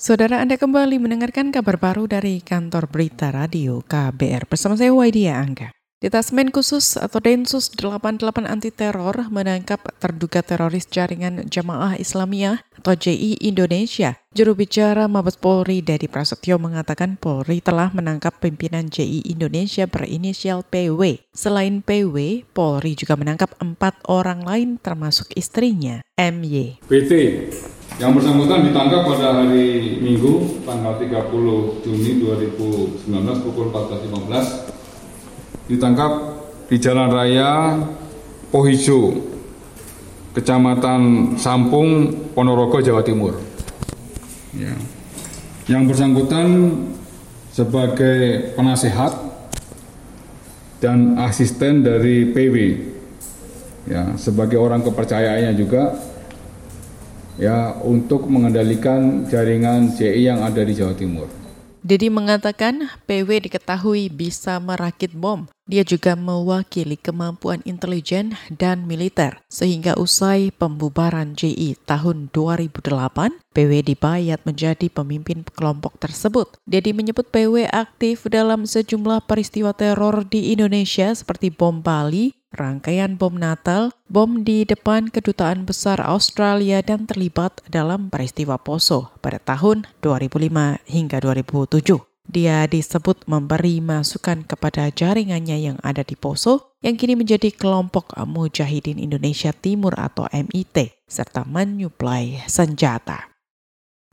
Saudara Anda kembali mendengarkan kabar baru dari kantor berita radio KBR bersama saya Waidia Angga. Detasmen khusus atau Densus 88 anti teror menangkap terduga teroris jaringan Jamaah Islamiyah atau JI Indonesia. Juru bicara Mabes Polri Dedi Prasetyo mengatakan Polri telah menangkap pimpinan JI Indonesia berinisial PW. Selain PW, Polri juga menangkap empat orang lain termasuk istrinya, MY. PT yang bersangkutan ditangkap pada hari Minggu tanggal 30 Juni 2019 pukul 14.15 ditangkap di Jalan Raya Pohijo, Kecamatan Sampung, Ponorogo, Jawa Timur. Ya. Yang bersangkutan sebagai penasehat dan asisten dari PW, ya sebagai orang kepercayaannya juga, ya untuk mengendalikan jaringan CI yang ada di Jawa Timur. Dedi mengatakan PW diketahui bisa merakit bom. Dia juga mewakili kemampuan intelijen dan militer. Sehingga usai pembubaran JI tahun 2008, PW dibayat menjadi pemimpin kelompok tersebut. Dedi menyebut PW aktif dalam sejumlah peristiwa teror di Indonesia seperti bom Bali, rangkaian bom Natal, bom di depan kedutaan besar Australia dan terlibat dalam peristiwa Poso pada tahun 2005 hingga 2007. Dia disebut memberi masukan kepada jaringannya yang ada di Poso yang kini menjadi kelompok Mujahidin Indonesia Timur atau MIT serta menyuplai senjata.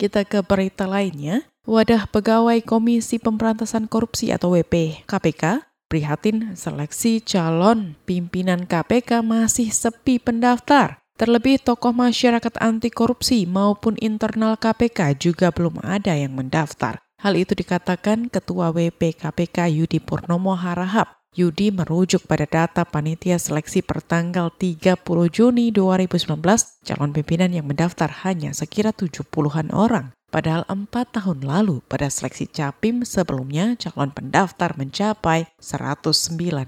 Kita ke berita lainnya. Wadah Pegawai Komisi Pemberantasan Korupsi atau WP KPK prihatin seleksi calon pimpinan KPK masih sepi pendaftar. Terlebih tokoh masyarakat anti korupsi maupun internal KPK juga belum ada yang mendaftar. Hal itu dikatakan Ketua WP KPK Yudi Purnomo Harahap. Yudi merujuk pada data panitia seleksi pertanggal 30 Juni 2019, calon pimpinan yang mendaftar hanya sekira 70-an orang. Padahal empat tahun lalu pada seleksi capim sebelumnya calon pendaftar mencapai 194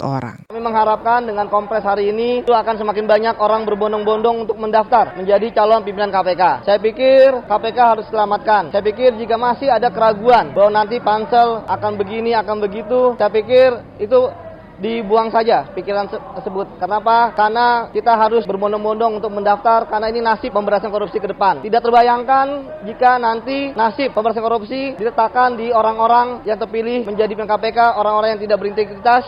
orang. Kami mengharapkan dengan kompres hari ini itu akan semakin banyak orang berbondong-bondong untuk mendaftar menjadi calon pimpinan KPK. Saya pikir KPK harus selamatkan. Saya pikir jika masih ada keraguan bahwa nanti pansel akan begini, akan begitu, saya pikir itu dibuang saja pikiran tersebut. Kenapa? Karena kita harus berbondong-bondong untuk mendaftar karena ini nasib pemberantasan korupsi ke depan. Tidak terbayangkan jika nanti nasib pemberantasan korupsi diletakkan di orang-orang yang terpilih menjadi pimpinan KPK, orang-orang yang tidak berintegritas,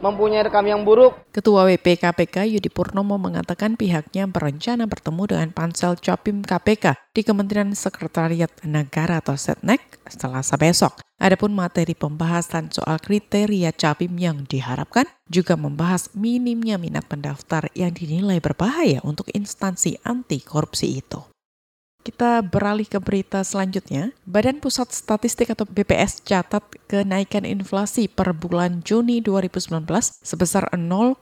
mempunyai rekam yang buruk. Ketua WP KPK Yudi Purnomo mengatakan pihaknya berencana bertemu dengan pansel Capim KPK di Kementerian Sekretariat Negara atau Setnek Selasa besok. Adapun materi pembahasan soal kriteria Capim yang diharapkan juga membahas minimnya minat pendaftar yang dinilai berbahaya untuk instansi anti korupsi itu. Kita beralih ke berita selanjutnya. Badan Pusat Statistik atau BPS catat kenaikan inflasi per bulan Juni 2019 sebesar 0,55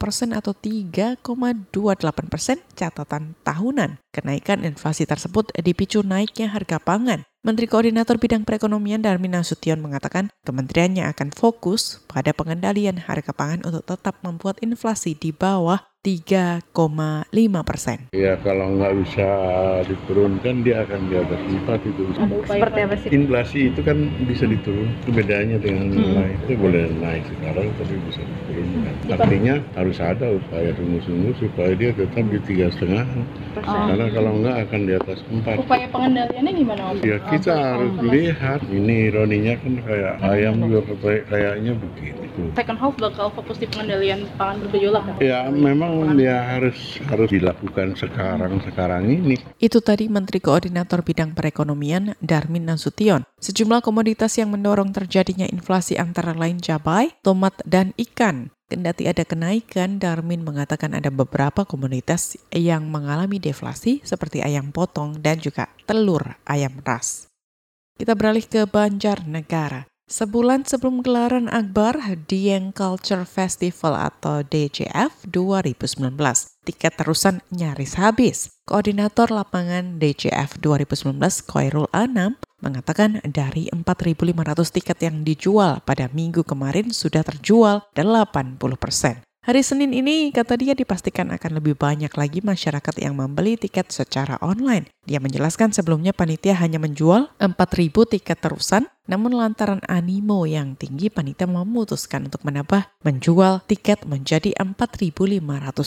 persen atau 3,28 persen catatan tahunan. Kenaikan inflasi tersebut dipicu naiknya harga pangan. Menteri Koordinator Bidang Perekonomian Darmin Nasution mengatakan kementeriannya akan fokus pada pengendalian harga pangan untuk tetap membuat inflasi di bawah 3,5 persen. Ya kalau nggak bisa diturunkan dia akan di atas 4 itu. Seperti apa sih? Inflasi itu kan bisa diturun. Itu bedanya dengan hmm. lain. Itu boleh naik sekarang tapi bisa diturunkan. Hmm. Artinya harus ada upaya sungguh-sungguh supaya dia tetap di tiga setengah. Oh. Karena kalau nggak akan di atas 4. Upaya pengendaliannya gimana? Ya kita oh, harus lihat. Ini ironinya kan kayak ayam juga kayaknya begitu. Second half bakal fokus di pengendalian pangan bergejolak. Ya memang memang dia harus harus dilakukan sekarang sekarang ini. Itu tadi Menteri Koordinator Bidang Perekonomian Darmin Nasution. Sejumlah komoditas yang mendorong terjadinya inflasi antara lain cabai, tomat, dan ikan. Kendati ada kenaikan, Darmin mengatakan ada beberapa komoditas yang mengalami deflasi seperti ayam potong dan juga telur ayam ras. Kita beralih ke Banjarnegara. Sebulan sebelum gelaran Akbar Dieng Culture Festival atau DCF 2019, tiket terusan nyaris habis. Koordinator lapangan DCF 2019 Koirul Anam mengatakan dari 4.500 tiket yang dijual pada minggu kemarin sudah terjual 80 persen. Hari Senin ini kata dia dipastikan akan lebih banyak lagi masyarakat yang membeli tiket secara online. Dia menjelaskan sebelumnya panitia hanya menjual 4.000 tiket terusan, namun lantaran animo yang tinggi panitia memutuskan untuk menambah menjual tiket menjadi 4.500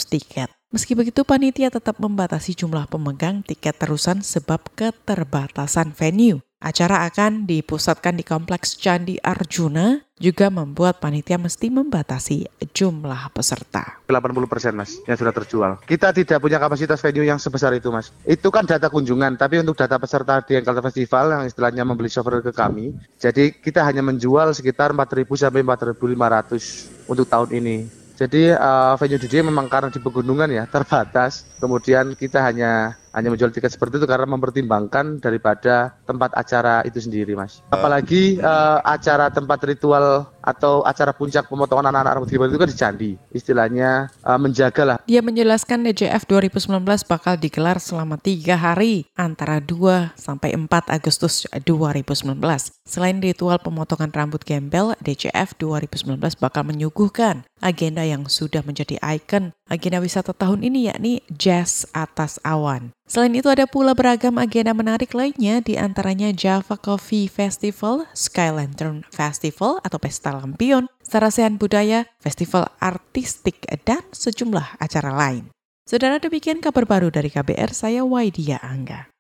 tiket. Meski begitu, panitia tetap membatasi jumlah pemegang tiket terusan sebab keterbatasan venue. Acara akan dipusatkan di Kompleks Candi Arjuna, juga membuat panitia mesti membatasi jumlah peserta. 80 persen mas yang sudah terjual. Kita tidak punya kapasitas venue yang sebesar itu mas. Itu kan data kunjungan, tapi untuk data peserta di Enkelta Festival yang istilahnya membeli software ke kami, jadi kita hanya menjual sekitar 4.000 sampai 4.500 untuk tahun ini. Jadi uh, venue DJ memang karena di pegunungan ya terbatas. Kemudian kita hanya hanya menjual tiket seperti itu karena mempertimbangkan daripada tempat acara itu sendiri, Mas. Apalagi uh, acara tempat ritual atau acara puncak pemotongan anak-anak rambut gimbal itu kan di candi. Istilahnya uh, menjaga lah. Dia menjelaskan DJF 2019 bakal digelar selama tiga hari antara 2 sampai 4 Agustus 2019. Selain ritual pemotongan rambut gembel, DJF 2019 bakal menyuguhkan agenda yang sudah menjadi ikon agenda wisata tahun ini yakni Jazz Atas Awan. Selain itu ada pula beragam agenda menarik lainnya di antaranya Java Coffee Festival, Sky Lantern Festival atau Pesta Lampion, Sarasehan Budaya, Festival Artistik, dan sejumlah acara lain. Saudara demikian kabar baru dari KBR, saya Waidia Angga.